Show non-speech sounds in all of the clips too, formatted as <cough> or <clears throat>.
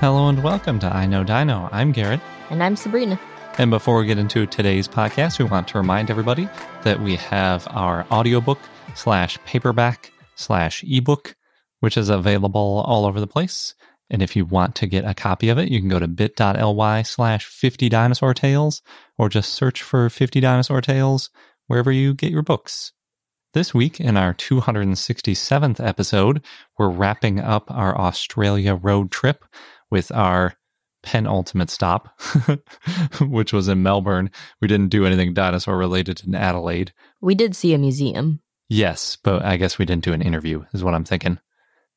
Hello and welcome to I Know Dino. I'm Garrett. And I'm Sabrina. And before we get into today's podcast, we want to remind everybody that we have our audiobook slash paperback slash ebook, which is available all over the place. And if you want to get a copy of it, you can go to bit.ly slash 50 dinosaur tales or just search for 50 dinosaur tales wherever you get your books. This week, in our 267th episode, we're wrapping up our Australia road trip with our penultimate stop, <laughs> which was in Melbourne. We didn't do anything dinosaur related in Adelaide. We did see a museum. Yes, but I guess we didn't do an interview, is what I'm thinking.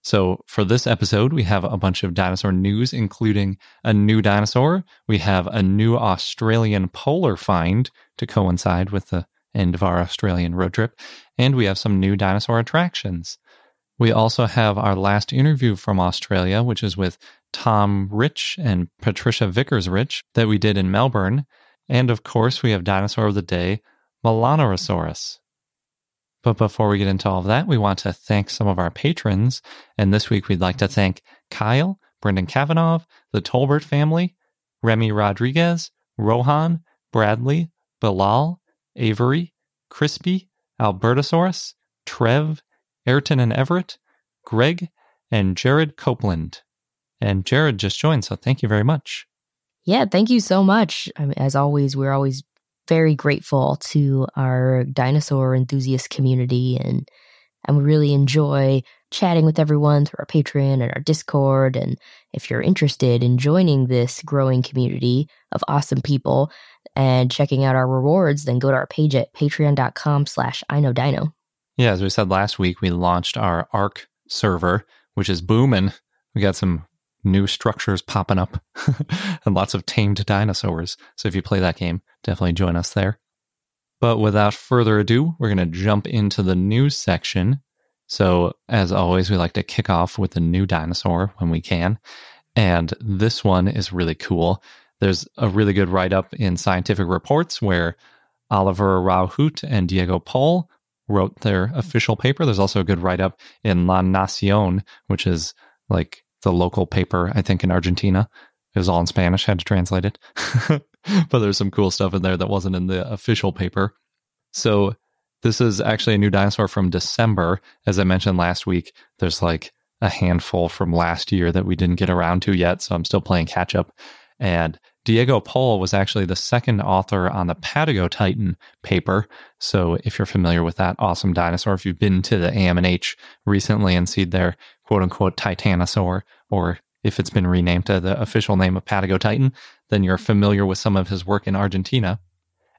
So, for this episode, we have a bunch of dinosaur news, including a new dinosaur. We have a new Australian polar find to coincide with the end of our Australian road trip, and we have some new dinosaur attractions. We also have our last interview from Australia, which is with Tom Rich and Patricia Vickers Rich that we did in Melbourne. And of course, we have Dinosaur of the Day, Melanorosaurus. But before we get into all of that, we want to thank some of our patrons. And this week, we'd like to thank Kyle, Brendan Kavanaugh, the Tolbert family, Remy Rodriguez, Rohan, Bradley, Bilal, Avery, Crispy, Albertosaurus, Trev, Ayrton and Everett, Greg, and Jared Copeland. And Jared just joined, so thank you very much. Yeah, thank you so much. I mean, as always, we're always very grateful to our dinosaur enthusiast community and and we really enjoy chatting with everyone through our Patreon and our Discord. And if you're interested in joining this growing community of awesome people and checking out our rewards, then go to our page at patreon.com slash I know dino. Yeah, as we said last week, we launched our ARK server, which is booming. We got some new structures popping up <laughs> and lots of tamed dinosaurs. So if you play that game, definitely join us there. But without further ado, we're going to jump into the news section. So, as always, we like to kick off with a new dinosaur when we can. And this one is really cool. There's a really good write up in Scientific Reports where Oliver Rauhut and Diego Pol wrote their official paper. There's also a good write up in La Nacion, which is like the local paper, I think, in Argentina. It was all in Spanish, had to translate it. <laughs> but there's some cool stuff in there that wasn't in the official paper. So this is actually a new dinosaur from December. As I mentioned last week, there's like a handful from last year that we didn't get around to yet. So I'm still playing catch up. And Diego Pol was actually the second author on the Patagotitan paper. So if you're familiar with that awesome dinosaur, if you've been to the AMNH recently and seen their quote unquote Titanosaur, or if it's been renamed to the official name of Patagotitan, then you're familiar with some of his work in Argentina.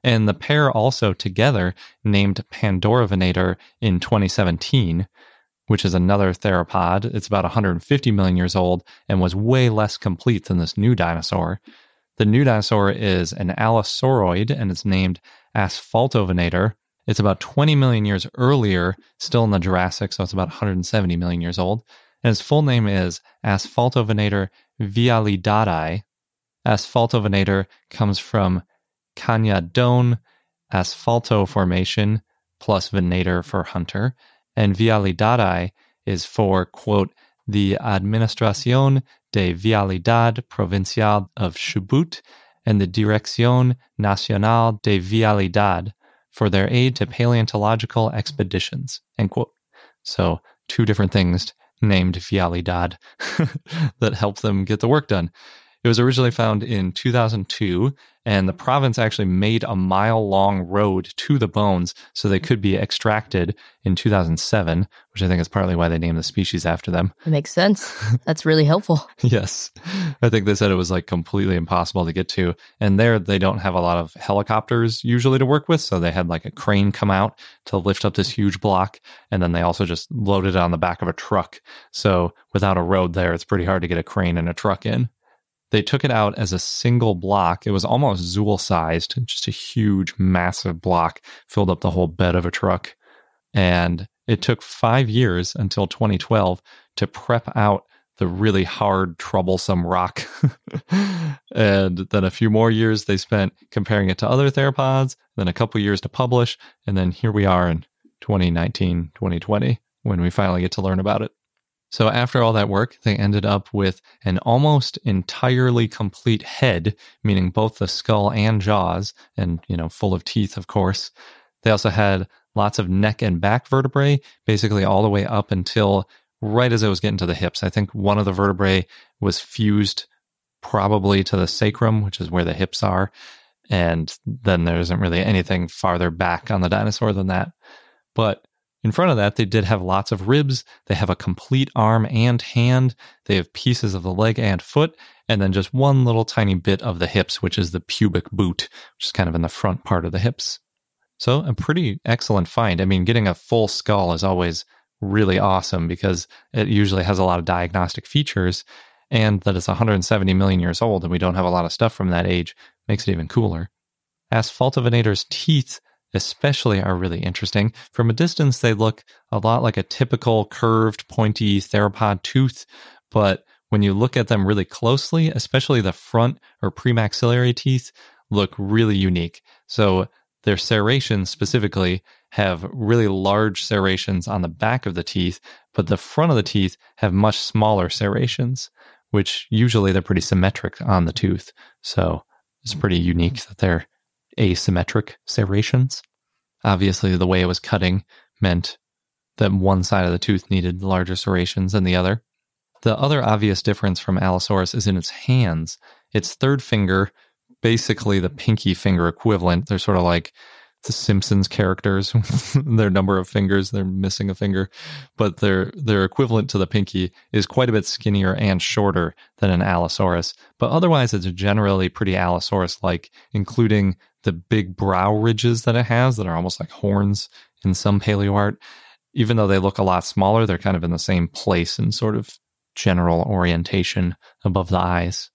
And the pair also together named Pandoravenator in 2017, which is another theropod. It's about 150 million years old and was way less complete than this new dinosaur. The new dinosaur is an allosauroid and it's named Asfaltovenator. It's about 20 million years earlier, still in the Jurassic, so it's about 170 million years old. And its full name is Asfaltovenator vialidadi. Asfaltovenator comes from Cañadón Asfalto formation plus venator for hunter. And vialidadi is for, quote, the Administración de Vialidad Provincial of Chubut and the Dirección Nacional de Vialidad for their aid to paleontological expeditions, end quote. So two different things named Vialidad <laughs> that help them get the work done. It was originally found in 2002, and the province actually made a mile long road to the bones so they could be extracted in 2007, which I think is partly why they named the species after them. It makes sense. <laughs> That's really helpful. yes. I think they said it was like completely impossible to get to. And there, they don't have a lot of helicopters usually to work with. So they had like a crane come out to lift up this huge block. And then they also just loaded it on the back of a truck. So without a road there, it's pretty hard to get a crane and a truck in. They took it out as a single block. It was almost Zuul sized, just a huge, massive block, filled up the whole bed of a truck. And it took five years until 2012 to prep out the really hard, troublesome rock. <laughs> and then a few more years they spent comparing it to other theropods, then a couple years to publish. And then here we are in 2019, 2020, when we finally get to learn about it. So after all that work, they ended up with an almost entirely complete head, meaning both the skull and jaws, and, you know, full of teeth, of course. They also had lots of neck and back vertebrae, basically all the way up until right as it was getting to the hips. I think one of the vertebrae was fused probably to the sacrum, which is where the hips are. And then there isn't really anything farther back on the dinosaur than that. But in front of that, they did have lots of ribs. They have a complete arm and hand. They have pieces of the leg and foot, and then just one little tiny bit of the hips, which is the pubic boot, which is kind of in the front part of the hips. So, a pretty excellent find. I mean, getting a full skull is always really awesome because it usually has a lot of diagnostic features, and that it's 170 million years old and we don't have a lot of stuff from that age makes it even cooler. Asfaltovenator's teeth especially are really interesting. From a distance, they look a lot like a typical curved, pointy theropod tooth, but when you look at them really closely, especially the front or premaxillary teeth, look really unique. So their serrations specifically have really large serrations on the back of the teeth, but the front of the teeth have much smaller serrations, which usually they're pretty symmetric on the tooth. So it's pretty unique that they're asymmetric serrations. Obviously, the way it was cutting meant that one side of the tooth needed larger serrations than the other. The other obvious difference from Allosaurus is in its hands. Its third finger, basically the pinky finger equivalent, they're sort of like the Simpsons characters, <laughs> their number of fingers, they're missing a finger, but their their equivalent to the pinky is quite a bit skinnier and shorter than an Allosaurus. But otherwise, it's generally pretty Allosaurus like, including the big brow ridges that it has that are almost like horns in some paleo art. Even though they look a lot smaller, they're kind of in the same place and sort of general orientation above the eyes.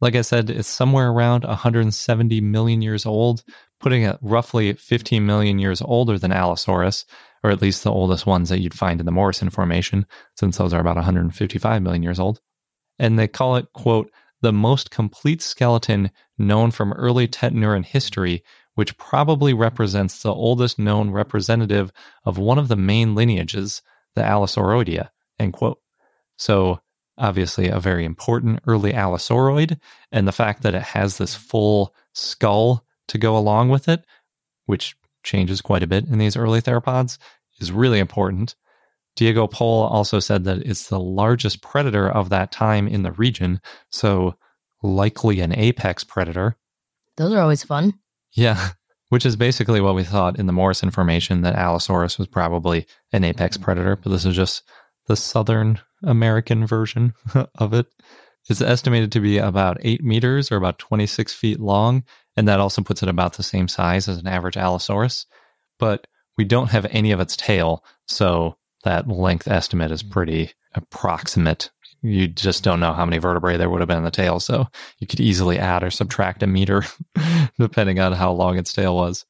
Like I said, it's somewhere around 170 million years old, putting it roughly 15 million years older than Allosaurus, or at least the oldest ones that you'd find in the Morrison Formation, since those are about 155 million years old. And they call it, quote, the most complete skeleton known from early Tetanuran history, which probably represents the oldest known representative of one of the main lineages, the Allosauroidea. End quote. So, obviously, a very important early Allosauroid, and the fact that it has this full skull to go along with it, which changes quite a bit in these early theropods, is really important. Diego Pol also said that it's the largest predator of that time in the region, so likely an apex predator. Those are always fun. Yeah, <laughs> which is basically what we thought in the Morrison Formation that Allosaurus was probably an apex mm-hmm. predator, but this is just the Southern American version <laughs> of it. It's estimated to be about 8 meters or about 26 feet long, and that also puts it about the same size as an average Allosaurus. But we don't have any of its tail, so that length estimate is hmm. pretty approximate. You just don't know how many vertebrae there would have been in the tail, so you could easily add or subtract a meter <laughs> depending on how long its tail was.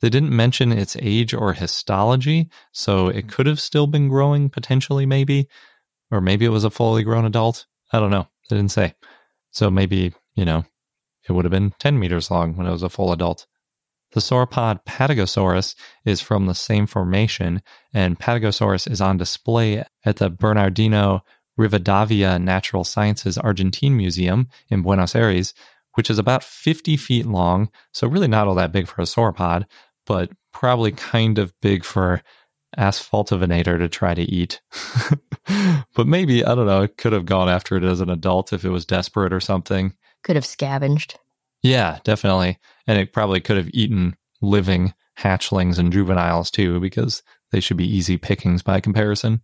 They didn't mention its age or histology, so it hmm. could have still been growing potentially, maybe, or maybe it was a fully grown adult. I don't know. They didn't say. So maybe, you know, it would have been 10 meters long when it was a full adult. The sauropod Patagosaurus is from the same formation, and Patagosaurus is on display at the Bernardino Rivadavia Natural Sciences Argentine Museum in Buenos Aires, which is about 50 feet long, so really not all that big for a sauropod, but probably kind of big for Asfaltovenator to try to eat. <laughs> but maybe, I don't know, it could have gone after it as an adult if it was desperate or something. Could have scavenged. Yeah, definitely. And it probably could have eaten living hatchlings and juveniles too, because they should be easy pickings by comparison.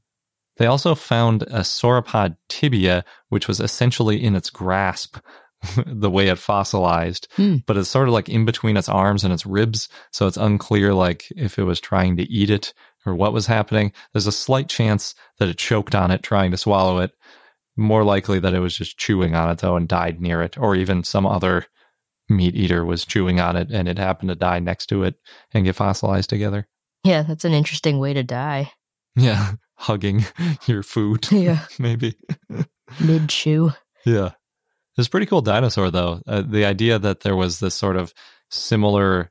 They also found a sauropod tibia, which was essentially in its grasp <laughs> the way it fossilized, mm. but it's sort of like in between its arms and its ribs. So it's unclear, like if it was trying to eat it or what was happening. There's a slight chance that it choked on it trying to swallow it. More likely that it was just chewing on it though and died near it, or even some other meat eater was chewing on it and it happened to die next to it and get fossilized together. Yeah, that's an interesting way to die. Yeah, <laughs> hugging <laughs> your food. <laughs> Yeah. Maybe. Mid chew. Yeah. It's pretty cool dinosaur, though. Uh, the idea that there was this sort of similar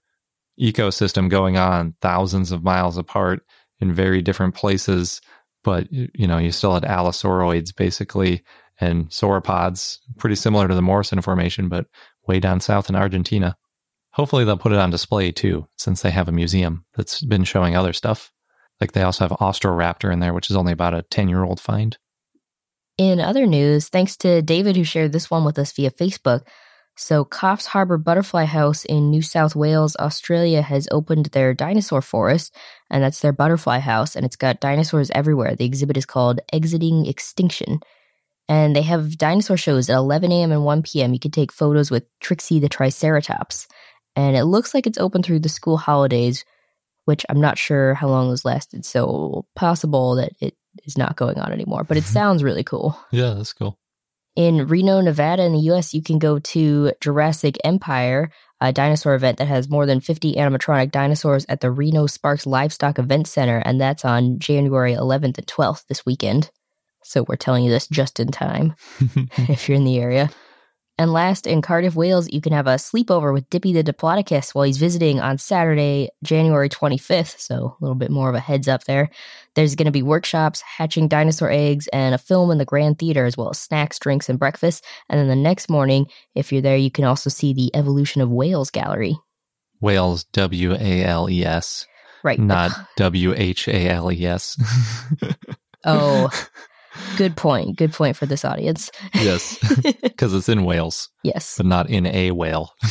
ecosystem going on thousands of miles apart in very different places, but you know, you still had allosauroids basically and sauropods, pretty similar to the Morrison Formation, but way down south in Argentina. Hopefully, they'll put it on display too, since they have a museum that's been showing other stuff. Like they also have Austroraptor in there, which is only about a 10 year old find. In other news, thanks to David who shared this one with us via Facebook. So, Coffs Harbour Butterfly House in New South Wales, Australia has opened their dinosaur forest, and that's their butterfly house, and it's got dinosaurs everywhere. The exhibit is called Exiting Extinction. And they have dinosaur shows at 11 a.m. and 1 p.m. You can take photos with Trixie the Triceratops. And it looks like it's open through the school holidays, which I'm not sure how long those lasted. So possible that it is not going on anymore, but it <laughs> sounds really cool. Yeah, that's cool. In Reno, Nevada, in the US, you can go to Jurassic Empire, a dinosaur event that has more than 50 animatronic dinosaurs at the Reno Sparks Livestock Event Center, and that's on January 11th and 12th this weekend. So we're telling you this just in time <laughs> if you're in the area. And last, in Cardiff, Wales, you can have a sleepover with Dippy the Diplodocus while he's visiting on Saturday, January 25th. So a little bit more of a heads up there. There's going to be workshops, hatching dinosaur eggs, and a film in the Grand Theater, as well as snacks, drinks, and breakfast. And then the next morning, if you're there, you can also see the Evolution of Wales gallery. Wales, W A L E S. Right. Not W H A L E S. <laughs> Oh, <laughs> good point. Good point for this audience. yes, <laughs> because it's in Wales, yes. but not in a whale. <laughs>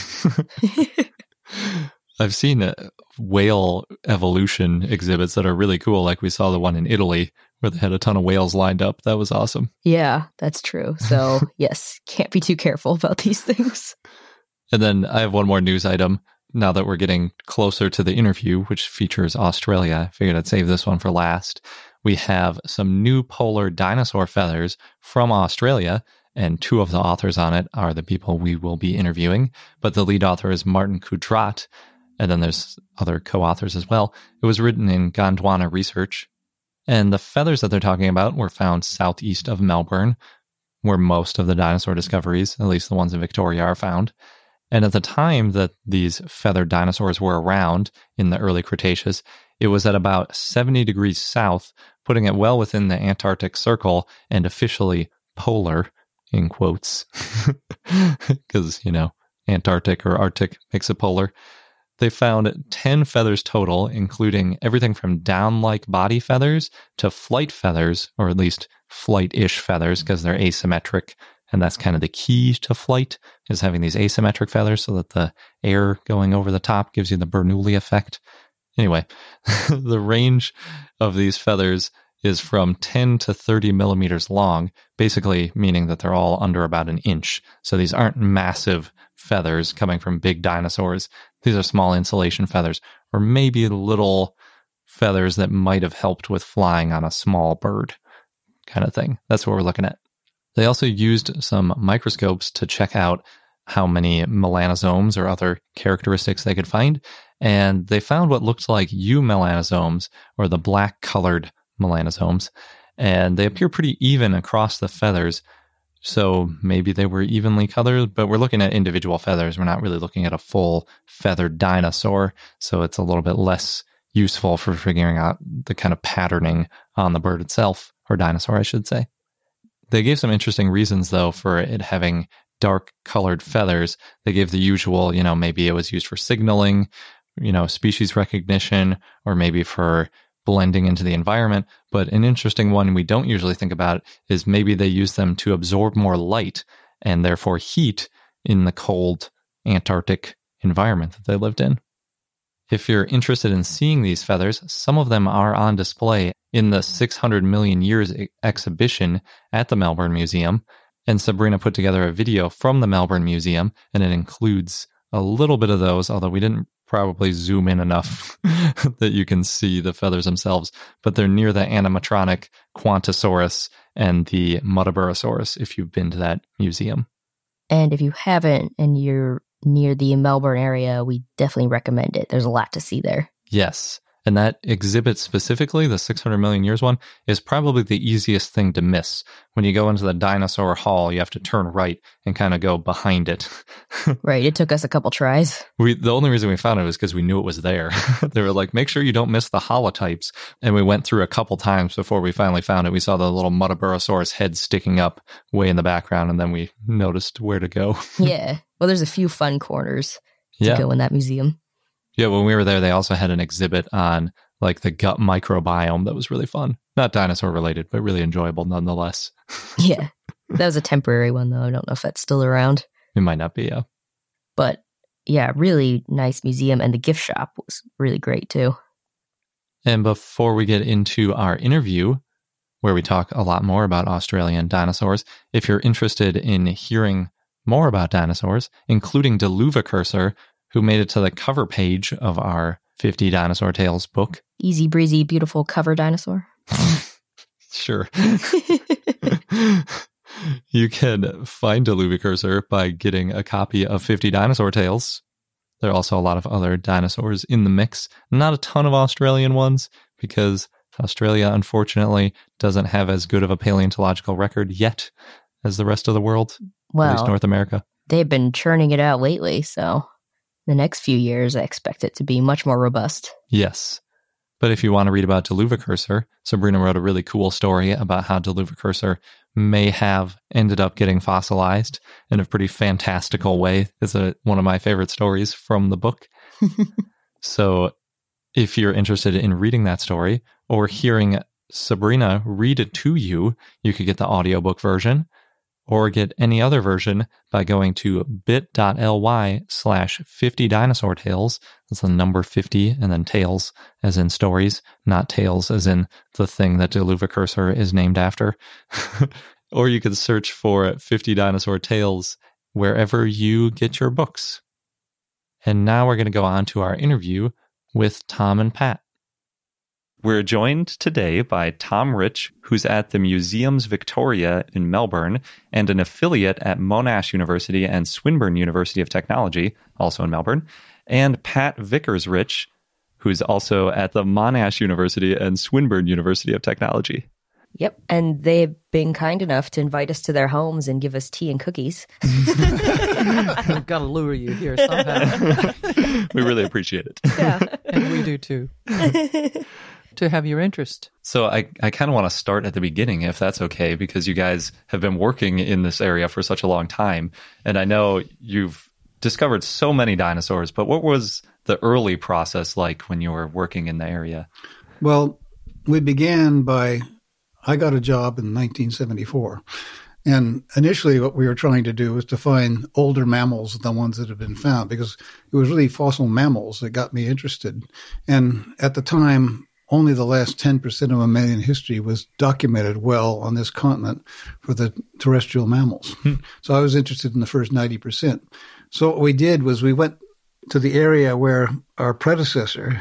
I've seen uh, whale evolution exhibits that are really cool. Like we saw the one in Italy where they had a ton of whales lined up. That was awesome. Yeah, that's true. So, <laughs> yes, can't be too careful about these things. And then I have one more news item. Now that we're getting closer to the interview, which features Australia, I figured I'd save this one for last. We have some new polar dinosaur feathers from Australia, and two of the authors on it are the people we will be interviewing. But the lead author is Martin Kundrát, and then there's other co authors as well. It was written in Gondwana Research. And the feathers that they're talking about were found southeast of Melbourne, where most of the dinosaur discoveries, at least the ones in Victoria, are found. And at the time that these feathered dinosaurs were around in the early Cretaceous, it was at about 70 degrees south, putting it well within the Antarctic Circle and officially polar, in quotes, <laughs> because, you know, Antarctic or Arctic makes it polar. They found 10 feathers total, including everything from down like body feathers to flight feathers, or at least flight ish feathers, because they're asymmetric. And that's kind of the key to flight is having these asymmetric feathers so that the air going over the top gives you the Bernoulli effect. Anyway, <laughs> the range of these feathers is from 10 to 30 millimeters long, basically meaning that they're all under about an inch. So these aren't massive feathers coming from big dinosaurs. These are small insulation feathers, or maybe little feathers that might have helped with flying on a small bird kind of thing. That's what we're looking at. They also used some microscopes to check out how many melanosomes or other characteristics they could find. And they found what looked like eumelanosomes, or the black colored melanosomes. And they appear pretty even across the feathers. So maybe they were evenly colored, but we're looking at individual feathers. We're not really looking at a full feathered dinosaur. So it's a little bit less useful for figuring out the kind of patterning on the bird itself, or dinosaur, I should say. They gave some interesting reasons, though, for it having dark colored feathers. They gave the usual, you know, maybe it was used for signaling, you know, species recognition, or maybe for blending into the environment. But an interesting one we don't usually think about is maybe they use them to absorb more light and therefore heat in the cold Antarctic environment that they lived in. If you're interested in seeing these feathers, some of them are on display in the 600 million years exhibition at the Melbourne Museum. And Sabrina put together a video from the Melbourne Museum, and it includes a little bit of those, although we didn't probably zoom in enough <laughs> that you can see the feathers themselves. But they're near the animatronic Qantassaurus and the Muttaburrasaurus if you've been to that museum. And if you haven't and you're near the Melbourne area, we definitely recommend it. There's a lot to see there. Yes. And that exhibit specifically, the 600 million years one, is probably the easiest thing to miss. When you go into the dinosaur hall, you have to turn right and kind of go behind it. <laughs> right. It took us a couple tries. We the only reason we found it was because we knew it was there. <laughs> they were like, make sure you don't miss the holotypes. And we went through a couple times before we finally found it. We saw the little Muttaburrasaurus head sticking up way in the background, and then we noticed where to go. <laughs> yeah. Well, there's a few fun corners to Yeah. go in that museum. Yeah, when we were there, they also had an exhibit on like the gut microbiome that was really fun. Not dinosaur related, but really enjoyable nonetheless. <laughs> Yeah. that was a temporary one, though. I don't know if that's still around. It might not be, uh, But yeah, really nice museum. And the gift shop was really great, too. And before we get into our interview, where we talk a lot more about Australian dinosaurs, if you're interested in hearing more about dinosaurs, including Diluvicursor, who made it to the cover page of our 50 Dinosaur Tales book, Easy breezy, beautiful cover dinosaur. <laughs> sure. <laughs> you can find Diluvicursor by getting a copy of 50 Dinosaur Tales. There are also a lot of other dinosaurs in the mix. Not a ton of Australian ones because Australia, unfortunately, doesn't have as good of a paleontological record yet as the rest of the world, at least North America. they've been churning it out lately. So the next few years, I expect it to be much more robust. Yes. But if you want to read about Diluvicursor, Sabrina wrote a really cool story about how Diluvicursor may have ended up getting fossilized in a pretty fantastical way. It's a, one of my favorite stories from the book. <laughs> so if you're interested in reading that story or hearing Sabrina read it to you, you could get the audiobook version or get any other version by going to bit.ly slash 50 dinosaur tales. That's the number 50 and then tales as in stories, not tales as in the thing that Diluvicursor is named after. <laughs> or you could search for 50 dinosaur tales wherever you get your books. And now we're going to go on to our interview with Tom and Pat. We're joined today by Tom Rich, who's at the Museums Victoria in Melbourne and an affiliate at Monash University and Swinburne University of Technology, also in Melbourne, and Pat Vickers Rich, who's also at the Monash University and Swinburne University of Technology. Yep. And they've been kind enough to invite us to their homes and give us tea and cookies. I've got to lure you here somehow. <laughs> we really appreciate it. Yeah. and we do too. <laughs> to have your interest. So I, I kind of want to start at the beginning, if that's okay, because you guys have been working in this area for such a long time. And I know you've discovered so many dinosaurs, but what was the early process like when you were working in the area? Well, we began by, I got a job in 1974. And initially, what we were trying to do was to find older mammals than the ones that had been found because it was really fossil mammals that got me interested. And at the time, only the last 10% of mammalian history was documented well on this continent for the terrestrial mammals. Hmm. So I was interested in the first 90%. So what we did was we went to the area where our predecessor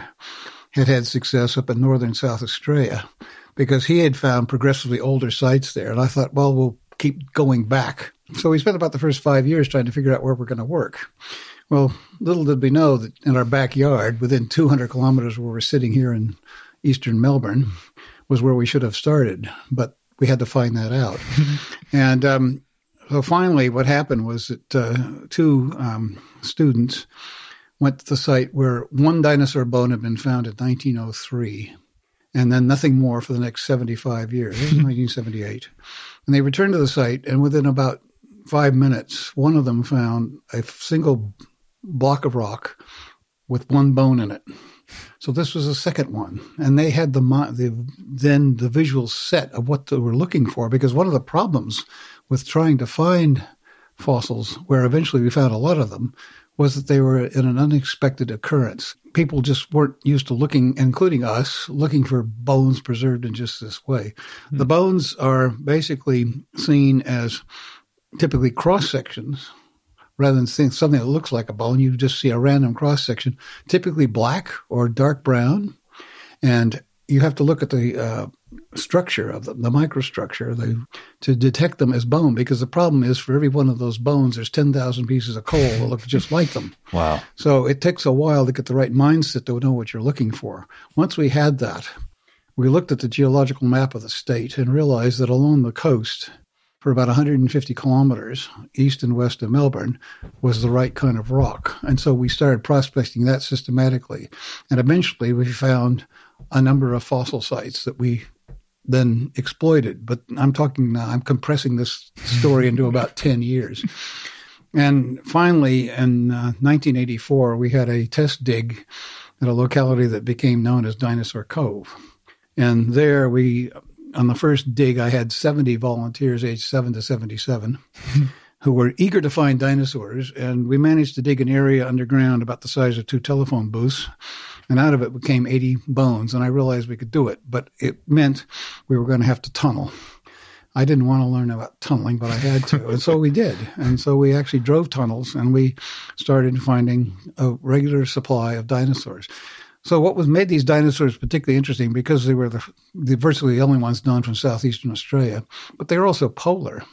had had success up in northern South Australia because he had found progressively older sites there. And I thought, well, we'll keep going back. So we spent about the first five years trying to figure out where we're going to work. Well, little did we know that in our backyard, within 200 kilometers where we're sitting here in eastern Melbourne, was where we should have started. But we had to find that out. <laughs> and um, so finally, what happened was that uh, two um, students went to the site where one dinosaur bone had been found in 1903, and then nothing more for the next 75 years. <laughs> This is 1978. And they returned to the site, and within about five minutes, one of them found a single block of rock with one bone in it. So this was the second one, and they had the, the then the visual set of what they were looking for. Because one of the problems with trying to find fossils, where eventually we found a lot of them, was that they were in an unexpected occurrence. People just weren't used to looking, including us, looking for bones preserved in just this way. Hmm. The bones are basically seen as typically cross sections rather than seeing something that looks like a bone. You just see a random cross section, typically black or dark brown. And you have to look at the uh, structure of them, the microstructure, the, to detect them as bone. Because the problem is, for every one of those bones, there's ten thousand pieces of coal that look just like them. Wow. So it takes a while to get the right mindset to know what you're looking for. Once we had that, we looked at the geological map of the state and realized that along the coast, for about 150 kilometers east and west of Melbourne, was the right kind of rock. And so we started prospecting that systematically. And eventually we found a number of fossil sites that we then exploited. But I'm talking now, I'm compressing this story into about <laughs> 10 years. And finally, in uh, 1984, we had a test dig at a locality that became known as Dinosaur Cove. And there we, on the first dig, I had 70 volunteers aged 7 to 77 <laughs> who were eager to find dinosaurs. And we managed to dig an area underground about the size of two telephone booths. And out of it came 80 bones. And I realized we could do it, but it meant we were going to have to tunnel. I didn't want to learn about tunneling, but I had to. and so we did. And so we actually drove tunnels and we started finding a regular supply of dinosaurs. So what was made these dinosaurs particularly interesting because they were the, the virtually the only ones known from southeastern Australia, but they were also polar.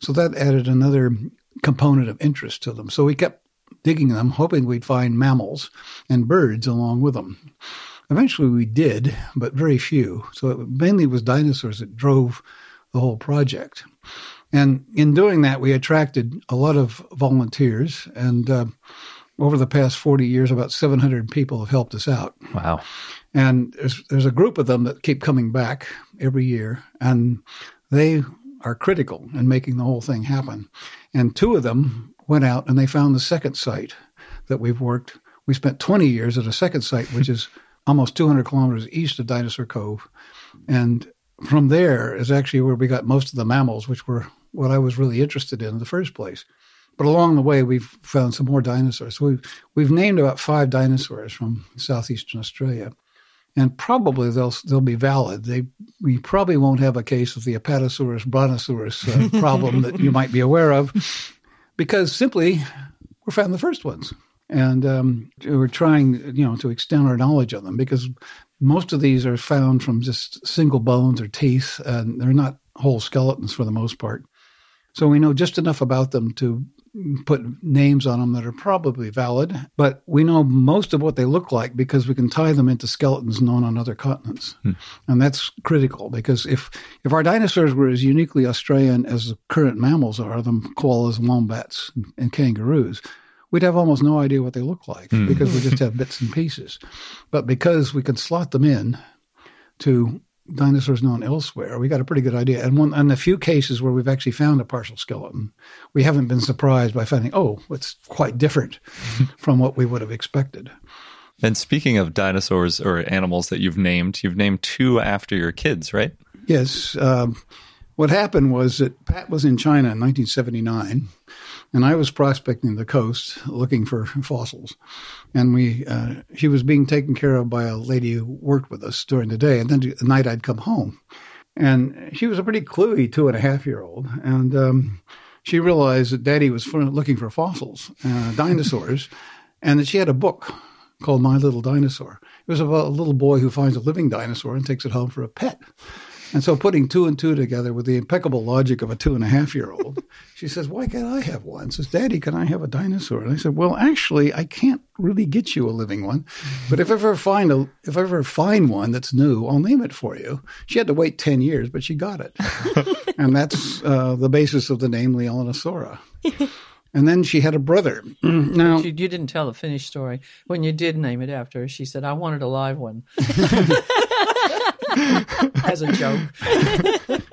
So that added another component of interest to them. So we kept digging them, hoping we'd find mammals and birds along with them. Eventually we did, but very few. So it mainly was dinosaurs that drove the whole project. And in doing that, we attracted a lot of volunteers. And uh, over the past 40 years, about 700 people have helped us out. Wow. And there's, there's a group of them that keep coming back every year. And they are critical in making the whole thing happen. And two of them went out and they found the second site that we've worked. We spent 20 years at a second site, which is <laughs> almost 200 kilometers east of Dinosaur Cove. And from there is actually where we got most of the mammals, which were what I was really interested in in the first place. But along the way, we've found some more dinosaurs. So we've, we've named about five dinosaurs from southeastern Australia and probably they'll they'll be valid. They we probably won't have a case of the Apatosaurus brontosaurus uh, <laughs> problem that you might be aware of, because simply we found the first ones, and um, we're trying you know to extend our knowledge of them because most of these are found from just single bones or teeth, and they're not whole skeletons for the most part. So we know just enough about them to put names on them that are probably valid, but we know most of what they look like because we can tie them into skeletons known on other continents. Hmm. And that's critical because if, if our dinosaurs were as uniquely Australian as the current mammals are, the koalas, wombats, and, and kangaroos, we'd have almost no idea what they look like hmm. because we just have bits and pieces. But because we can slot them in to dinosaurs known elsewhere, we got a pretty good idea. And one, in the few cases where we've actually found a partial skeleton, we haven't been surprised by finding, oh, it's quite different <laughs> from what we would have expected. And speaking of dinosaurs or animals that you've named, you've named two after your kids, right? Yes. Um, what happened was that Pat was in China in 1979 and I was prospecting the coast looking for fossils. And we, uh, she was being taken care of by a lady who worked with us during the day, and then at night I'd come home, and she was a pretty cluey two and a half year old, and um, she realized that Daddy was looking for fossils, uh, dinosaurs, <laughs> and that she had a book called My Little Dinosaur. It was about a little boy who finds a living dinosaur and takes it home for a pet. And so putting two and two together with the impeccable logic of a two and a half year old, <laughs> she says, Why can't I have one? Says, Daddy, can I have a dinosaur? And I said, Well, actually, I can't really get you a living one. But if I ever find a if I ever find one that's new, I'll name it for you. She had to wait ten years, but she got it. <laughs> and that's uh, the basis of the name Leaellynasaura. And then she had a brother. <clears throat> Now you, you, didn't tell the finished story. When you did name it after her, she said, "I wanted a live one." <laughs> <laughs> as a joke.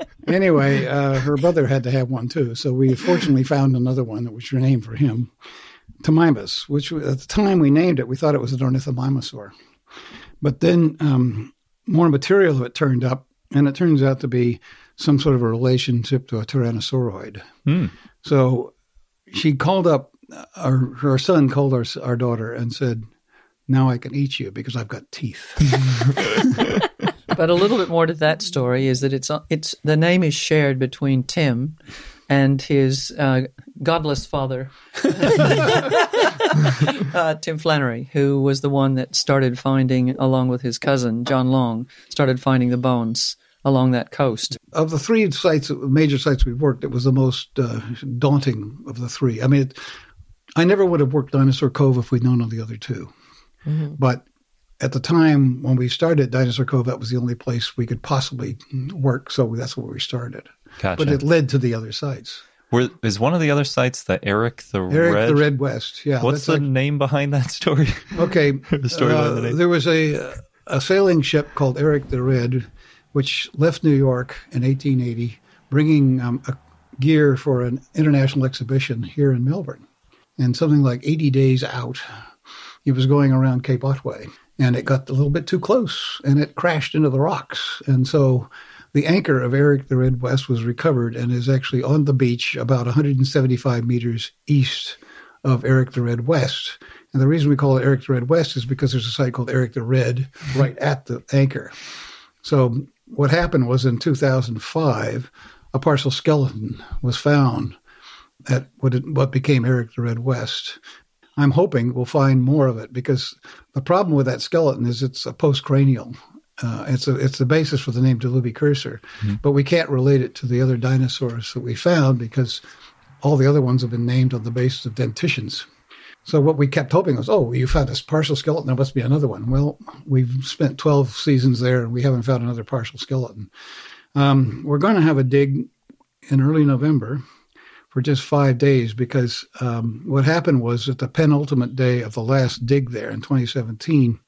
<laughs> anyway, uh, her brother had to have one too, so we fortunately found another one that was named for him, Timimus, which at the time we named it, we thought it was an ornithomimosaur. But then um, more material of it turned up, and it turns out to be some sort of a relationship to a tyrannosauroid. Mm. So she called up, uh, our, her son called our, our daughter and said, now I can eat you because I've got teeth. <laughs> but a little bit more to that story is that it's it's the name is shared between Tim and his uh, godless father, <laughs> uh, Tim Flannery, who was the one that started finding, along with his cousin John Long, started finding the bones along that coast. Of the three sites, major sites we've worked, it was the most uh, daunting of the three. I mean, it, I never would have worked Dinosaur Cove if we'd known of the other 2 But at the time when we started Dinosaur Cove, that was the only place we could possibly work. So that's where we started. Gotcha. But it led to the other sites. Were, is one of the other sites the Eric the Eric Red? the Red West. Yeah. What's the like- name behind that story? <laughs> Okay. <laughs> The story uh, behind the name. there was a a sailing ship called Eric the Red, which left New York in 1880, bringing um, a gear for an international exhibition here in Melbourne. And something like 80 days out, he was going around Cape Otway, and it got a little bit too close, and it crashed into the rocks. And so. The anchor of Eric the Red West was recovered and is actually on the beach about 175 meters east of Eric the Red West. And the reason we call it Eric the Red West is because there's a site called Eric the Red right at the anchor. So what happened was in 2005, a partial skeleton was found at what, it, what became Eric the Red West. I'm hoping we'll find more of it because the problem with that skeleton is it's a postcranial. Uh, it's a, it's the basis for the name Diluvicursor, but we can't relate it to the other dinosaurs that we found because all the other ones have been named on the basis of dentitions. So what we kept hoping was, oh, you found this partial skeleton. There must be another one. Well, we've spent 12 seasons there and we haven't found another partial skeleton. Um, we're going to have a dig in early November for just five days because um, what happened was at the penultimate day of the last dig there in 2017,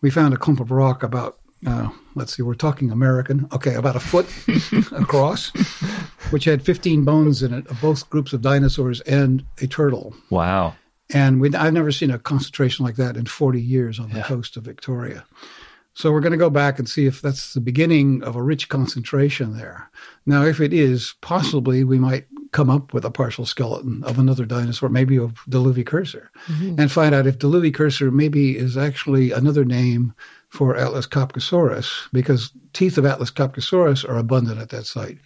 we found a clump of rock about, uh, let's see, we're talking American, okay, about a foot <laughs> across, which had 15 bones in it of both groups of dinosaurs and a turtle. Wow. And we, I've never seen a concentration like that in 40 years on the Yeah. coast of Victoria. So we're going to go back and see if that's the beginning of a rich concentration there. Now, if it is, possibly we might come up with a partial skeleton of another dinosaur, maybe of Diluvicursor, and find out if Diluvicursor maybe is actually another name for Atlascopcosaurus, because teeth of Atlascopcosaurus are abundant at that site,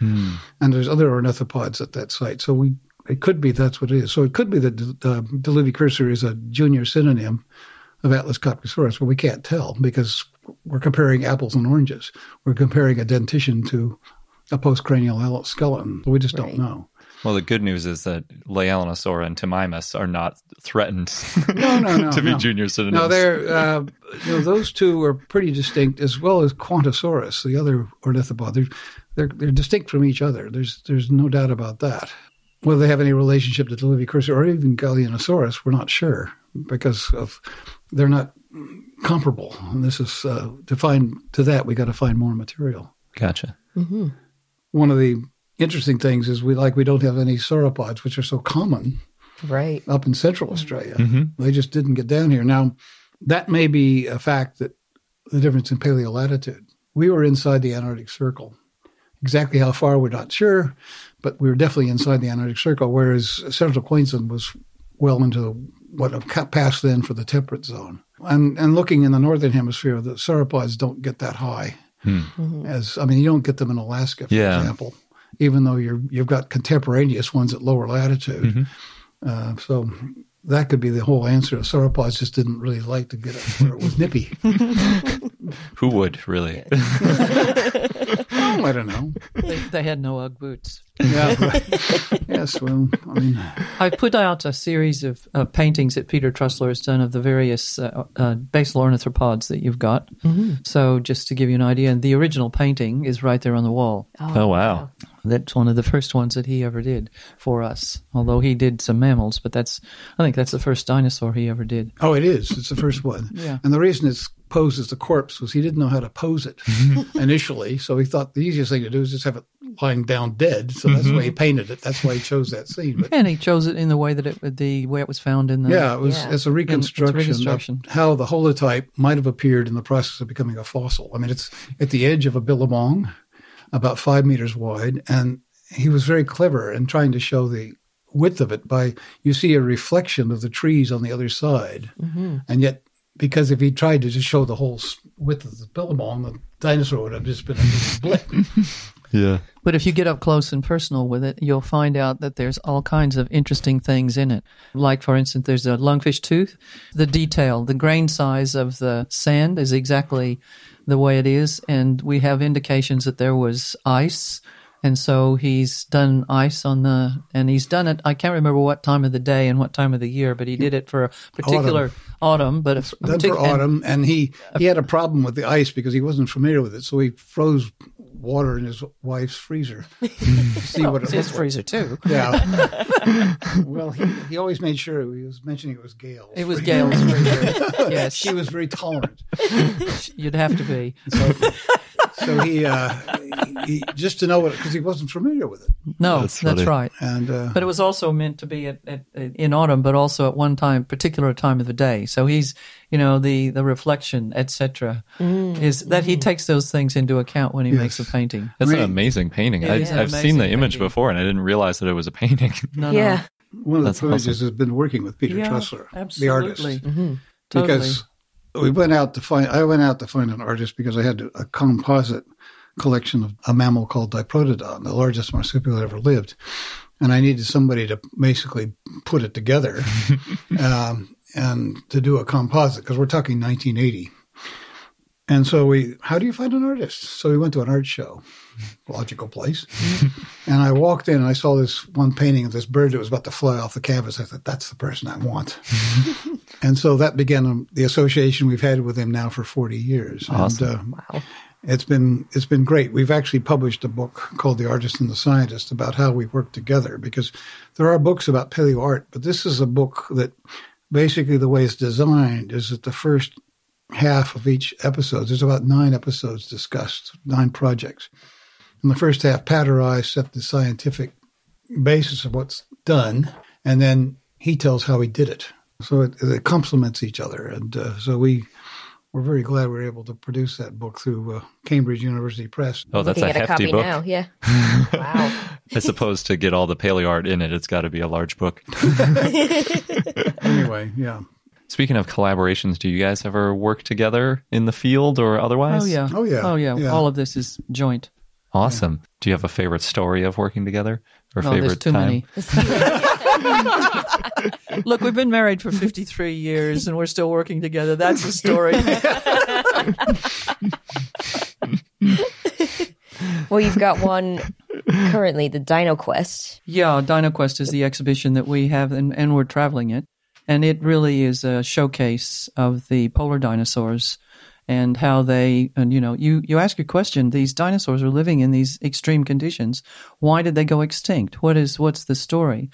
and there's other ornithopods at that site. So we it could be that's what it is. So it could be that uh, Diluvicursor is a junior synonym of Atlascopcosaurus, but we can't tell because we're comparing apples and oranges. We're comparing a dentition to a postcranial skeleton. We just don't know. Well, the good news is that Leaellynasaura and Timimus are not threatened <laughs> No, no, no, <laughs> to be no. junior synonyms. No, they're uh, you know those two are pretty distinct, as well as Qantassaurus, the other ornithopod. They're they're they're distinct from each other. There's there's no doubt about that. Whether they have any relationship to Diluvicursor or even Galleonosaurus, we're not sure because of they're not comparable. And this is uh, to find to that we got to find more material. Gotcha. hmm One of the interesting things is we like we don't have any sauropods, which are so common Right. up in Central Australia. Mm-hmm. They just didn't get down here. Now, that may be a fact that the difference in paleo latitude. We were inside the Antarctic Circle. Exactly how far, we're not sure, but we were definitely inside the Antarctic Circle, whereas Central Queensland was well into what have passed then for the temperate zone. And, and looking in the northern hemisphere, the sauropods don't get that high. Mhm. As I mean, you don't get them in Alaska, for Yeah. example, even though you're you've got contemporaneous ones at lower latitude. Mhm. Uh, so that could be the whole answer. Sauropods just didn't really like to get it where it was nippy. <laughs> Who would really? <laughs> oh, I don't know. They, they had no Ugg boots. Yeah. but- yes. Well, I mean, I put out a series of uh, paintings that Peter Trusler has done of the various uh, uh, basal ornithopods that you've got. So, just to give you an idea, and the original painting is right there on the wall. Oh, wow. That's one of the first ones that he ever did for us. Although he did some mammals, but that's I think that's the first dinosaur he ever did. oh, it is. It's the first one. <laughs> Yeah. And the reason it's posed as a corpse was he didn't know how to pose it <laughs> initially. So he thought the easiest thing to do is just have it lying down dead. So that's why he mm-hmm. painted it. That's why he chose that scene. But And he chose it in the way that it the way it was found in the Yeah, it was Yeah. it's a reconstruction, reconstruction. of how the holotype might have appeared in the process of becoming a fossil. I mean, it's at the edge of a billabong, about five meters wide, and he was very clever in trying to show the width of it by you see a reflection of the trees on the other side, mm-hmm. and yet because if he tried to just show the whole width of the billabong, the dinosaur would have just been a big blip. <laughs> Yeah. But if you get up close and personal with it, you'll find out that there's all kinds of interesting things in it. Like, for instance, there's a lungfish tooth. The detail, the grain size of the sand is exactly the way it is. And we have indications that there was ice. And so he's done ice on the, and he's done it. I can't remember what time of the day and what time of the year, but he did it for a particular autumn. but a, a Done partic- for autumn, and he he had a problem with the ice because he wasn't familiar with it, so he froze water in his wife's freezer <laughs> see what it It's his looked like. freezer too. Yeah. <laughs> well, he, he always made sure he was mentioning it was Gail. It was Gail's freezer. <laughs> yes, She was very tolerant. you'd have to be. So, so he, uh, he just to know what because he wasn't familiar with it, No, That's that's, right. and uh, But it was also meant to be at, at, in autumn, but also at one time, particular time of the day. So he's, you know, the the reflection, etc., mm. is that he mm. takes those things into account when he makes a painting. That's an amazing painting. It I, an I've seen the amazing image painting. before and I didn't realize that it was a painting. <laughs> No, no. yeah. one of the That's privileges has been working with Peter Yeah, Trusler, the absolutely. artist. Mm-hmm. Totally. because we went out to find I went out to find an artist because I had a composite collection of a mammal called Diprotodon, the largest marsupial that ever lived, and I needed somebody to basically put it together <laughs> um, and to do a composite because we're talking 1980. And so we, how do you find an artist? So we went to an art show, logical place. <laughs> and I walked in and I saw this one painting of this bird that was about to fly off the canvas. I thought, that's the person I want. <laughs> And so that began um, the association we've had with him now for 40 years. Awesome. And, uh, It's been it's been great. We've actually published a book called The Artist and the Scientist about how we work together because there are books about paleo art, but this is a book that basically the way it's designed is that the first half of each episode, there's about nine episodes discussed, nine projects. In the first half, Pat or I set the scientific basis of what's done, and then he tells how he did it. So it, it complements each other, and uh, so we we're very glad we were able to produce that book through uh, Cambridge University Press. Oh, that's a Looking at a hefty copy book. now. Yeah. <laughs> wow. I suppose to get all the paleo art in it, it's got to be a large book. <laughs> <laughs> Anyway, yeah. Speaking of collaborations, do you guys ever work together in the field or otherwise? Oh yeah. Oh, yeah. Oh yeah. Yeah. All of this is joint. Awesome. Do you have a favorite story of working together or No, there's favorite too time? many. <laughs> Look, we've been married for 53 years and we're still working together. That's a story. <laughs> Well, you've got one currently, the Dino Quest. Yeah, DinoQuest is the exhibition that we have, and, and we're traveling it. And it really is a showcase of the polar dinosaurs and how they, and you know, you, you ask your question, these dinosaurs are living in these extreme conditions. Why did they go extinct? What is, what's the story?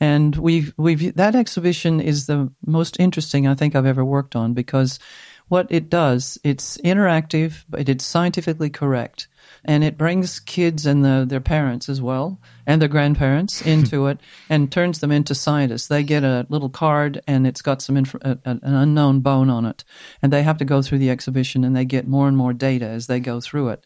And we've, we've, that exhibition is the most interesting I think I've ever worked on because what it does, it's interactive, but it's scientifically correct. And it brings kids and the, their parents as well, and their grandparents <laughs> into it, and turns them into scientists. They get a little card, and it's got some inf- a, an unknown bone on it, and they have to go through the exhibition, and they get more and more data as they go through it.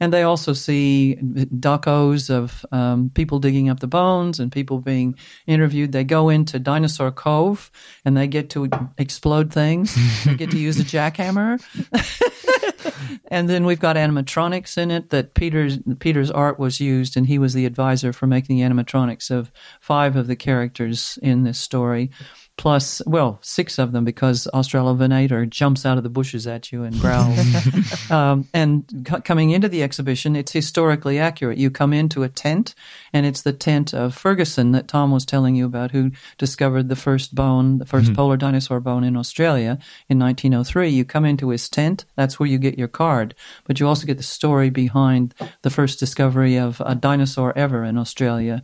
And they also see docos of um, people digging up the bones and people being interviewed. They go into Dinosaur Cove, and they get to explode things. they get to use a jackhammer. <laughs> <laughs> and then we've got animatronics in it that Peter's Peter's art was used, and he was the advisor for making the animatronics of five of the characters in this story. Plus, well, six of them because Australovenator jumps out of the bushes at you and growls. <laughs> um, and c- coming into the exhibition, it's historically accurate. You come into a tent, and it's the tent of Ferguson that Tom was telling you about, who discovered the first bone, the 1st polar dinosaur bone in Australia in 1903. You come into his tent, that's where you get your card, but you also get the story behind the first discovery of a dinosaur ever in Australia.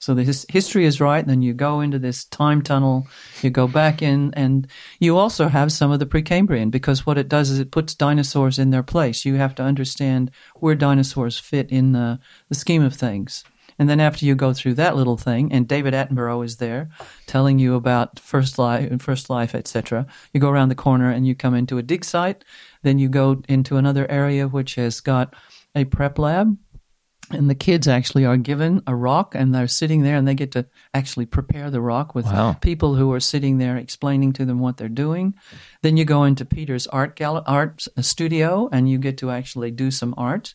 So the his, history is right. Then you go into this time tunnel, you go back in, and you also have some of the Precambrian because what it does is it puts dinosaurs in their place. You have to understand where dinosaurs fit in the, the scheme of things. And then after you go through that little thing, and David Attenborough is there telling you about first life and first life, etc. You go around the corner and you come into a dig site. Then you go into another area which has got a prep lab and the kids actually are given a rock and they're sitting there and they get to actually prepare the rock with Wow. people who are sitting there explaining to them what they're doing then you go into peter's art gal- art uh, studio and you get to actually do some art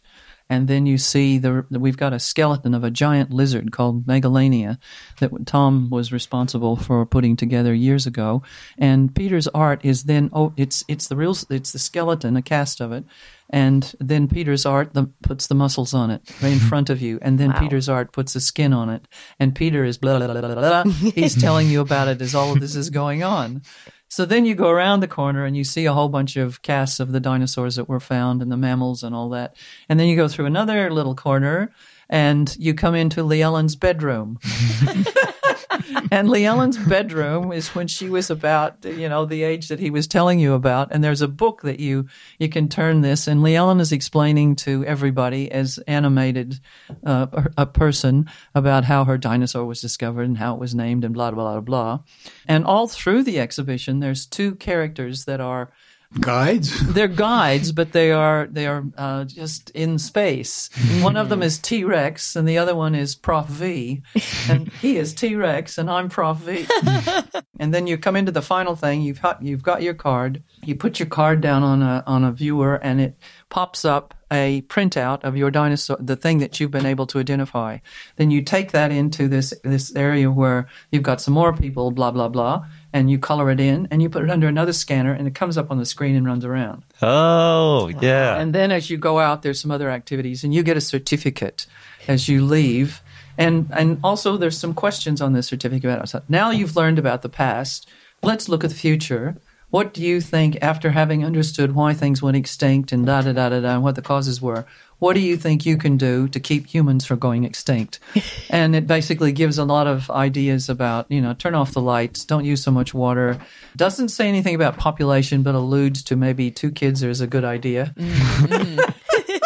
and then you see the we've got a skeleton of a giant lizard called Megalania that Tom was responsible for putting together years ago. And Peter's art is then oh it's it's the real it's the skeleton, a cast of it, and then Peter's art the, puts the muscles on it right in <laughs> front of you, and then Wow. Peter's art puts the skin on it, and Peter is blah blah blah blah blah. <laughs> He's telling you about it as all of this is going on. So then you go around the corner and you see a whole bunch of casts of the dinosaurs that were found and the mammals and all that. And then you go through another little corner and you come into Leaellyn's bedroom. <laughs> <laughs> and Leaellyn's bedroom is when she was about, you know, the age that he was telling you about. And there's a book that you you can turn this, and Leaellyn is explaining to everybody as animated uh, a person about how her dinosaur was discovered and how it was named and blah blah blah blah. And all through the exhibition, there's two characters that are Guides? <laughs> they're guides, but they are they are uh, just in space. One of them is T Rex, and the other one is Prof V, and he is T Rex, and I'm Prof V. <laughs> and then you come into the final thing. You've got, you've got your card. You put your card down on a on a viewer, and it pops up a printout of your dinosaur, the thing that you've been able to identify. Then you take that into this this area where you've got some more people, blah blah blah, and you color it in, and you put it under another scanner, and it comes up on the screen and runs around. Oh, yeah. And then as you go out, there's some other activities, and you get a certificate as you leave. And and also there's some questions on this certificate. Now you've learned about the past. Let's look at the future. What do you think after having understood why things went extinct and da da da da da and what the causes were? What do you think you can do to keep humans from going extinct? <laughs> and it basically gives a lot of ideas about, you know, turn off the lights, don't use so much water. Doesn't say anything about population, but alludes to maybe two kids is a good idea <laughs>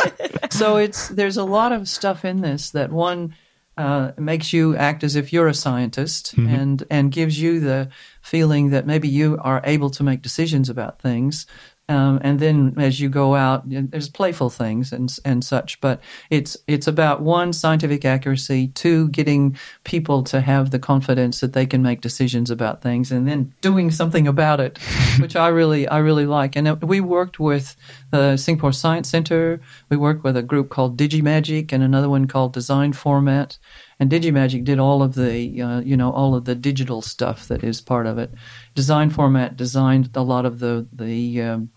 <laughs> so it's there's a lot of stuff in this that one uh, makes you act as if you're a scientist and and gives you the feeling that maybe you are able to make decisions about things. Um, and then as you go out, there's playful things and and such, but it's it's about one scientific accuracy, two getting people to have the confidence that they can make decisions about things, and then doing something about it, <laughs> which I really I really like. And uh, we worked with the Singapore Science Center. We worked with a group called DigiMagic and another one called Design Format. And DigiMagic did all of the, uh, you know, all of the digital stuff that is part of it. Design Format designed a lot of the the um,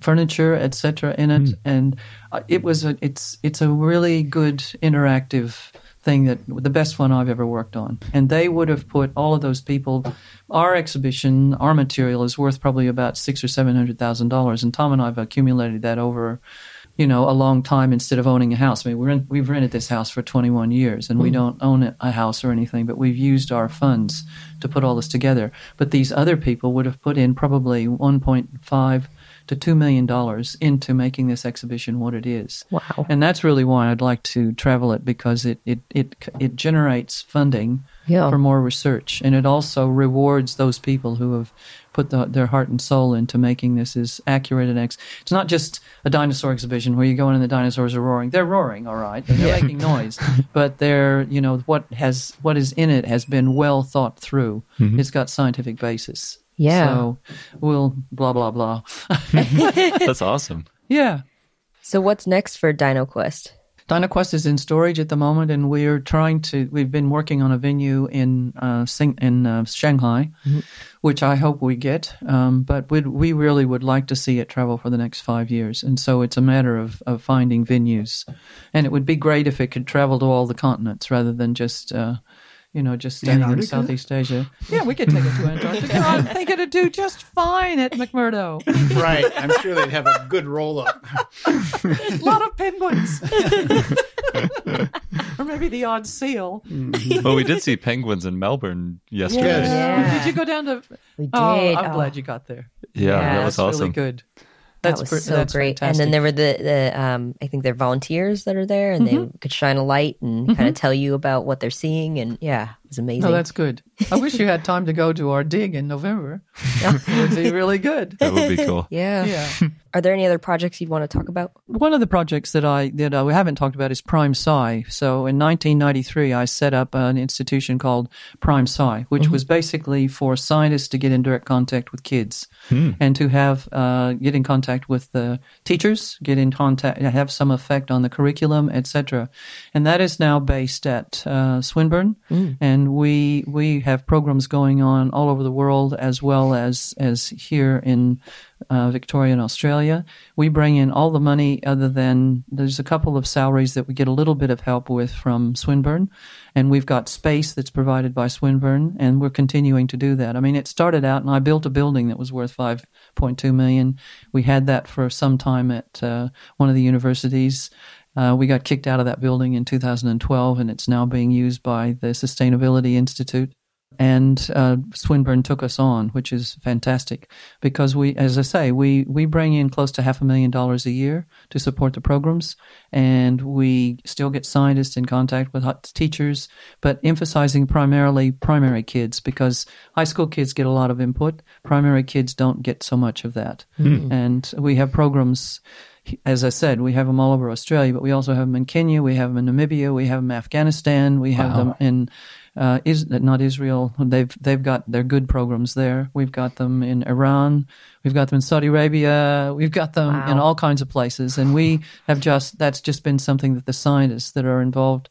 furniture, etc., in it, and uh, it was a, it's it's a really good interactive thing that the best one I've ever worked on. And they would have put all of those people. Our exhibition, our material is worth probably about six or seven hundred thousand dollars, and Tom and I have accumulated that over you know, a long time instead of owning a house. I mean, we're in, we've rented this house for 21 years and we hmm. don't own a house or anything, but we've used our funds to put all this together. But these other people would have put in probably 1.5 to 2 million dollars into making this exhibition what it is. Wow. And that's really why I'd like to travel it because it it it, it generates funding Yeah. for more research and it also rewards those people who have put the, their heart and soul into making this as accurate and ex- it's not just a dinosaur exhibition where you go in and the dinosaurs are roaring. They're roaring all right. And they're making noise. <laughs> But they're you know what has what is in it has been well thought through. Mm-hmm. It's got scientific basis. Yeah. so we'll blah blah blah. <laughs> That's awesome. <laughs> yeah. So what's next for Dino Quest? DinoQuest is in storage at the moment, and we're trying to. We've been working on a venue in uh, Sing, in uh, Shanghai, which I hope we get. Um, but we we really would like to see it travel for the next five years, and so it's a matter of, of finding venues. And it would be great if it could travel to all the continents rather than just. Uh, you know, just standing in Southeast Asia. <laughs> Yeah, we could take it to Antarctica. I think it'd do just fine at McMurdo. <laughs> right. I'm sure they'd have a good roll up. a <laughs> lot of penguins. or maybe the odd seal. Mm-hmm. well, we did see penguins in Melbourne yesterday. Yes. Yeah. Did you go down to? We oh, did. Oh, I'm Oh, glad you got there. Yeah, Yeah, that was awesome. really good. That That's was pre- so that's great. fantastic. And then there were the, the um, I think they're volunteers that are there and they mm-hmm. could shine a light and mm-hmm. kind of tell you about what they're seeing. And yeah, it was oh, amazing. Oh, that's good. I wish you had time to go to our dig in November. it would be really good. That would be cool. <laughs> yeah. Yeah. <laughs> Are there any other projects you'd want to talk about? One of the projects that I that uh, I haven't talked about is Prime Sci. So in 1993, I set up an institution called Prime Sci, which mm-hmm. was basically for scientists to get in direct contact with kids and to have uh, get in contact with the teachers, get in contact, have some effect on the curriculum, etc. And that is now based at uh, Swinburne, and we we have programs going on all over the world as well as as here in uh, Victoria and Australia. We bring in all the money other than there's a couple of salaries that we get a little bit of help with from Swinburne. And we've got space that's provided by Swinburne and we're continuing to do that. I mean, it started out and I built a building that was worth 5.2 million. We had that for some time at uh, one of the universities. Uh, we got kicked out of that building in 2012 and it's now being used by the Sustainability Institute and uh, Swinburne took us on, which is fantastic. Because we, as I say, we we bring in close to half a million dollars a year to support the programs, and we still get scientists in contact with teachers, but emphasizing primarily primary kids because high school kids get a lot of input, primary kids don't get so much of that, and we have programs as I said, we have them all over Australia, but we also have them in Kenya, we have them in Namibia, we have them in Afghanistan, we have Wow. them in uh, is not Israel. They've they've got their good programs there. We've got them in Iran, we've got them in Saudi Arabia, we've got them in all kinds of places, and we have just that's just been something that the scientists that are involved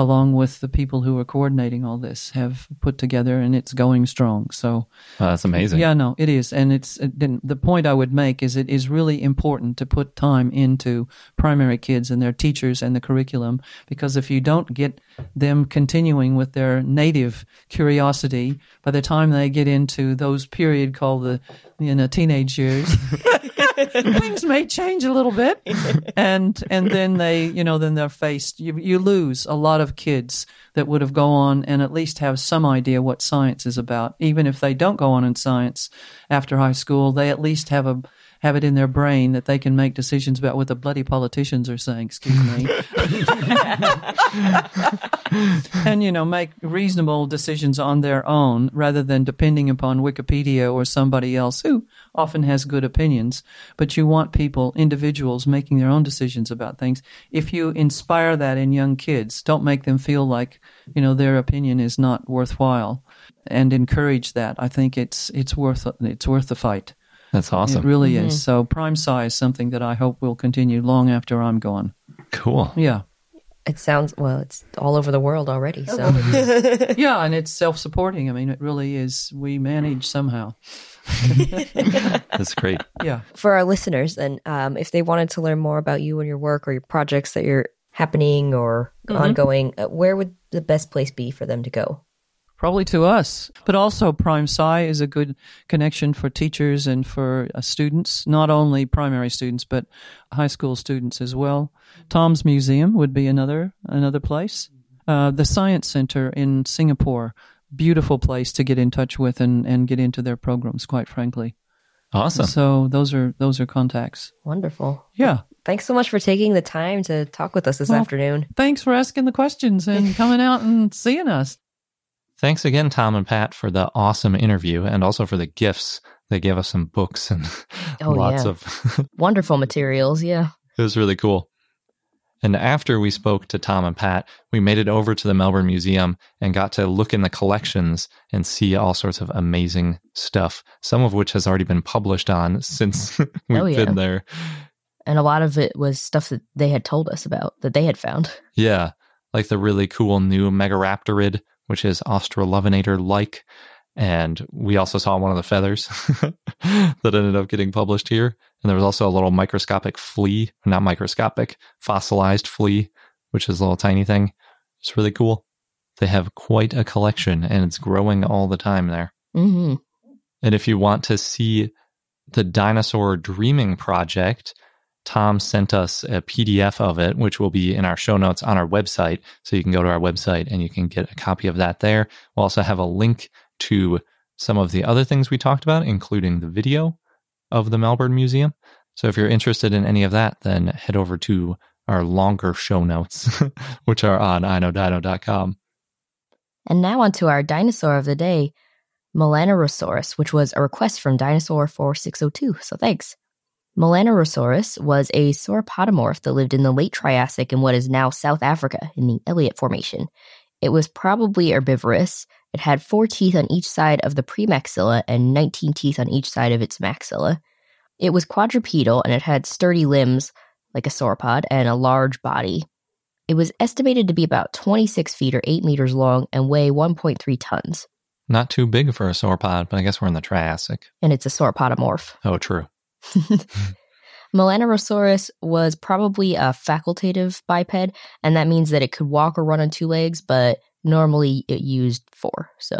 along with the people who are coordinating all this have put together and it's going strong so Oh, that's amazing. yeah, no, it is, and it's it, the point I would make is it is really important to put time into primary kids and their teachers and the curriculum because if you don't get them continuing with their native curiosity, by the time they get into those period called the you know teenage years, <laughs> <laughs> things may change a little bit, and and then they you know then they're faced you you lose a lot of kids that would have gone on and at least have some idea what science is about. Even if they don't go on in science after high school, they at least have a have it in their brain that they can make decisions about what the bloody politicians are saying. Excuse me, <laughs> and you know make reasonable decisions on their own rather than depending upon Wikipedia or somebody else who often has good opinions. But you want people, individuals, making their own decisions about things. If you inspire that in young kids, don't make them feel like you know their opinion is not worthwhile, and encourage that. I think it's it's worth it's worth the fight. That's awesome. It really is. So Prime Sci is something that I hope will continue long after I'm gone. cool. Yeah. It sounds well. It's all over the world already. So <laughs> Yeah, and it's self supporting. I mean, it really is. We manage somehow. <laughs> That's great. Yeah. for our listeners, and um, if they wanted to learn more about you and your work or your projects that you're happening or ongoing, uh, where would the best place be for them to go? Probably to us, but also Prime Sci is a good connection for teachers and for uh, students, not only primary students but high school students as well. Tom's Museum would be another another place. Uh, the Science Center in Singapore, beautiful place to get in touch with and, and get into their programs. Quite frankly, Awesome. so those are those are contacts. Wonderful. Yeah. Thanks so much for taking the time to talk with us this Well, afternoon. Thanks for asking the questions and <laughs> coming out and seeing us. Thanks again, Tom and Pat, for the awesome interview and also for the gifts. They gave us some books and <laughs> Oh, lots yeah. of. <laughs> Wonderful materials. Yeah. it was really cool. And after we spoke to Tom and Pat, we made it over to the Melbourne Museum and got to look in the collections and see all sorts of amazing stuff, some of which has already been published on since <laughs> we've Oh, yeah. been there. And a lot of it was stuff that they had told us about that they had found. Yeah, like the really cool new Megaraptorid, which is Australovenator like. And we also saw one of the feathers <laughs> that ended up getting published here. And there was also a little microscopic flea, not microscopic, fossilized flea, which is a little tiny thing. It's really cool. They have quite a collection and it's growing all the time there. hmm And if you want to see the Dinosaur Dreaming Project, Tom sent us a PDF of it, which will be in our show notes on our website. So you can go to our website and you can get a copy of that there. We'll also have a link to some of the other things we talked about, including the video of the Melbourne Museum. So if you're interested in any of that, then head over to our longer show notes, <laughs> which are on iknowdino.com. And now onto our dinosaur of the day, Melanorosaurus, which was a request from Dinosaur 4602. So thanks. Melanorosaurus was a sauropodomorph that lived in the late Triassic in what is now South Africa in the Elliott Formation. It was probably herbivorous. It had four teeth on each side of the premaxilla and 19 teeth on each side of its maxilla. It was quadrupedal and it had sturdy limbs like a sauropod and a large body. It was estimated to be about 26 feet or 8 meters long and weigh 1.3 tons. Not too big for a sauropod, but I guess we're in the Triassic. And it's a sauropodomorph. Oh, true. <laughs> Melanorosaurus was probably a facultative biped, and that means that it could walk or run on two legs, but normally it used four. So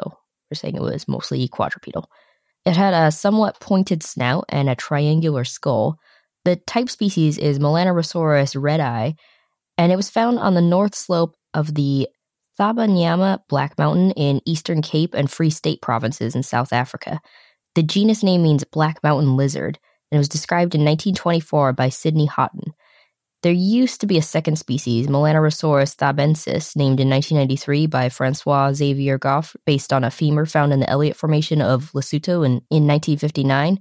we're saying it was mostly quadrupedal. It had a somewhat pointed snout and a triangular skull. The type species is Melanorosaurus readi, and it was found on the north slope of the Thabanyama Black Mountain in Eastern Cape and Free State provinces in South Africa. The genus name means black mountain lizard, and it was described in 1924 by Sidney Haughton. There used to be a second species, Melanorosaurus thabensis, named in 1993 by Francois Xavier Gauffre, based on a femur found in the Elliott Formation of Lesotho in, in 1959.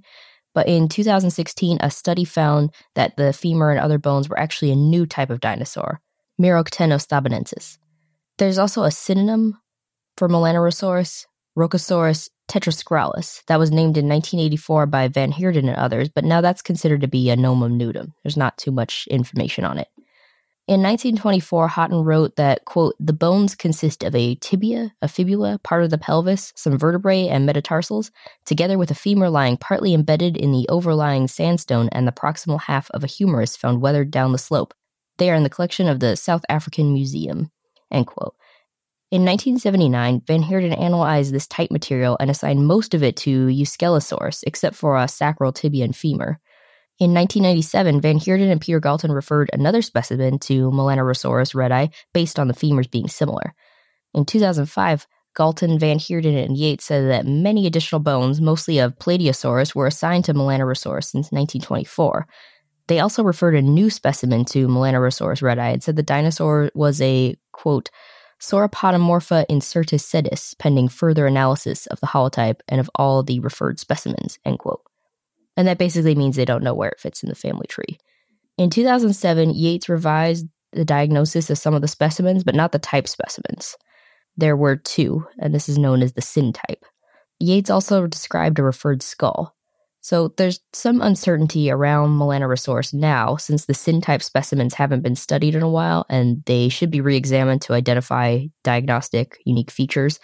But in 2016, a study found that the femur and other bones were actually a new type of dinosaur, Meroktenos thabanensis. There's also a synonym for Melanorosaurus, Roccosaurus tetrasacralis, that was named in 1984 by Van Heerden and others, but now that's considered to be a nomen nudum. There's not too much information on it. In 1924, Haughton wrote that, quote, the bones consist of a tibia, a fibula, part of the pelvis, some vertebrae, and metatarsals, together with a femur lying partly embedded in the overlying sandstone and the proximal half of a humerus found weathered down the slope. They are in the collection of the South African Museum, end quote. In 1979, Van Heerden analyzed this type material and assigned most of it to Euskelosaurus, except for a sacral tibia and femur. In 1997, Van Heerden and Peter Galton referred another specimen to Melanorosaurus readi based on the femurs being similar. In 2005, Galton, Van Heerden, and Yates said that many additional bones, mostly of Plateosaurus, were assigned to Melanorosaurus since 1924. They also referred a new specimen to Melanorosaurus readi and said the dinosaur was a, quote, Sauropodomorpha incertae sedis, pending further analysis of the holotype and of all the referred specimens, end quote. And that basically means they don't know where it fits in the family tree. In 2007, Yates revised the diagnosis of some of the specimens, but not the type specimens. There were two, and this is known as the syntype. Yates also described a referred skull. So there's some uncertainty around Melanorosaurus now, since the syntype specimens haven't been studied in a while, and they should be re examined to identify diagnostic unique features.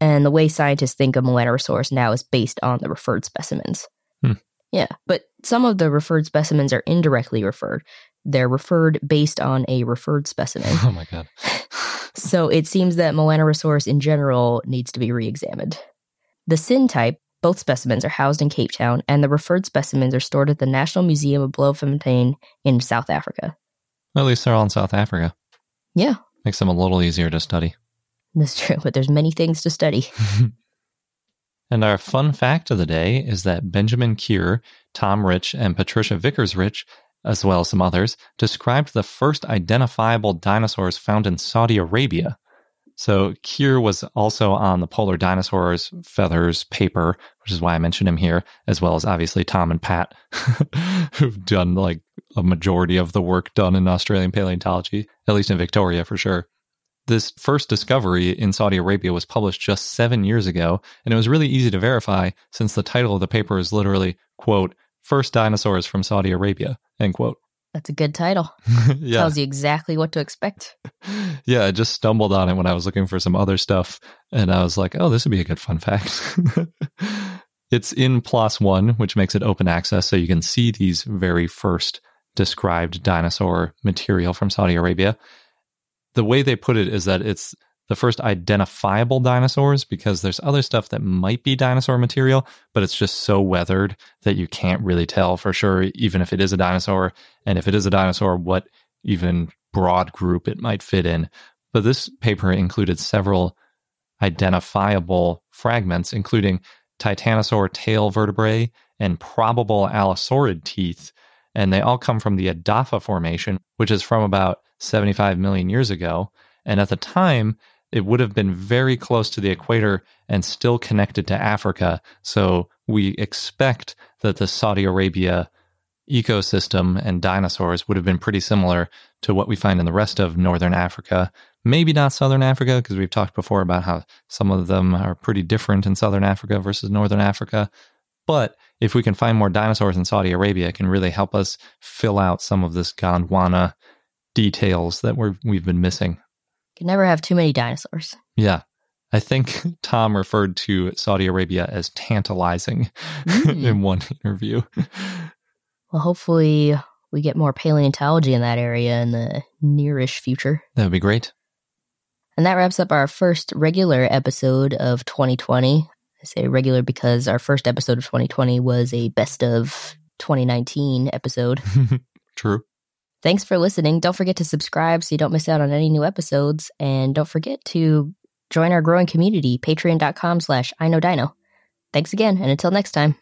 And the way scientists think of Melanorosaurus now is based on the referred specimens. Hmm. Yeah, but some of the referred specimens are indirectly referred. They're referred based on a referred specimen. <laughs> Oh my God. so it seems that Melanorosaurus in general needs to be re examined. The syntype, both specimens are housed in Cape Town, and the referred specimens are stored at the National Museum of Bloemfontein in South Africa. Well, at least they're all in South Africa. Yeah, Makes them a little easier to study. that's true, but there's many things to study. <laughs> <laughs> And our fun fact of the day is that Benjamin Kear, Tom Rich, and Patricia Vickers Rich, as well as some others, described the first identifiable dinosaurs found in Saudi Arabia. So Kear was also on the Polar Dinosaurs Feathers paper, which is why I mentioned him here, as well as obviously Tom and Pat, <laughs> who've done like a majority of the work done in Australian paleontology, at least in Victoria for sure. This first discovery in Saudi Arabia was published just seven years ago, and it was really easy to verify since the title of the paper is literally, quote, First Dinosaurs from Saudi Arabia, end quote. That's a good title. <laughs> yeah. Tells you exactly what to expect. <laughs> yeah, I just stumbled on it when I was looking for some other stuff, and I was like, oh, this would be a good fun fact. <laughs> it's in PLOS One, which makes it open access, so you can see these very first described dinosaur material from Saudi Arabia. The way they put it is that it's the first identifiable dinosaurs because there's other stuff that might be dinosaur material, but it's just so weathered that you can't really tell for sure, even if it is a dinosaur. And if it is a dinosaur, what even broad group it might fit in. But this paper included several identifiable fragments, including titanosaur tail vertebrae and probable allosaurid teeth. And they all come from the Adaffa Formation, which is from about 75 million years ago. And at the time, it would have been very close to the equator and still connected to Africa. So we expect that the Saudi Arabia ecosystem and dinosaurs would have been pretty similar to what we find in the rest of northern Africa. Maybe not southern Africa, because we've talked before about how some of them are pretty different in southern Africa versus northern Africa. But if we can find more dinosaurs in Saudi Arabia, it can really help us fill out some of this Gondwana details that we're, we've been missing. Can never have too many dinosaurs. Yeah. I think <laughs> Tom referred to Saudi Arabia as tantalizing <laughs> Mm. in one interview. Well, hopefully we get more paleontology in that area in the nearish future. That would be great. And that wraps up our first regular episode of 2020. I say regular because our first episode of 2020 was a best of 2019 episode. <laughs> True. Thanks for listening. Don't forget to subscribe so you don't miss out on any new episodes. And don't forget to join our growing community, patreon.com slash I know Dino. Thanks again, and until next time.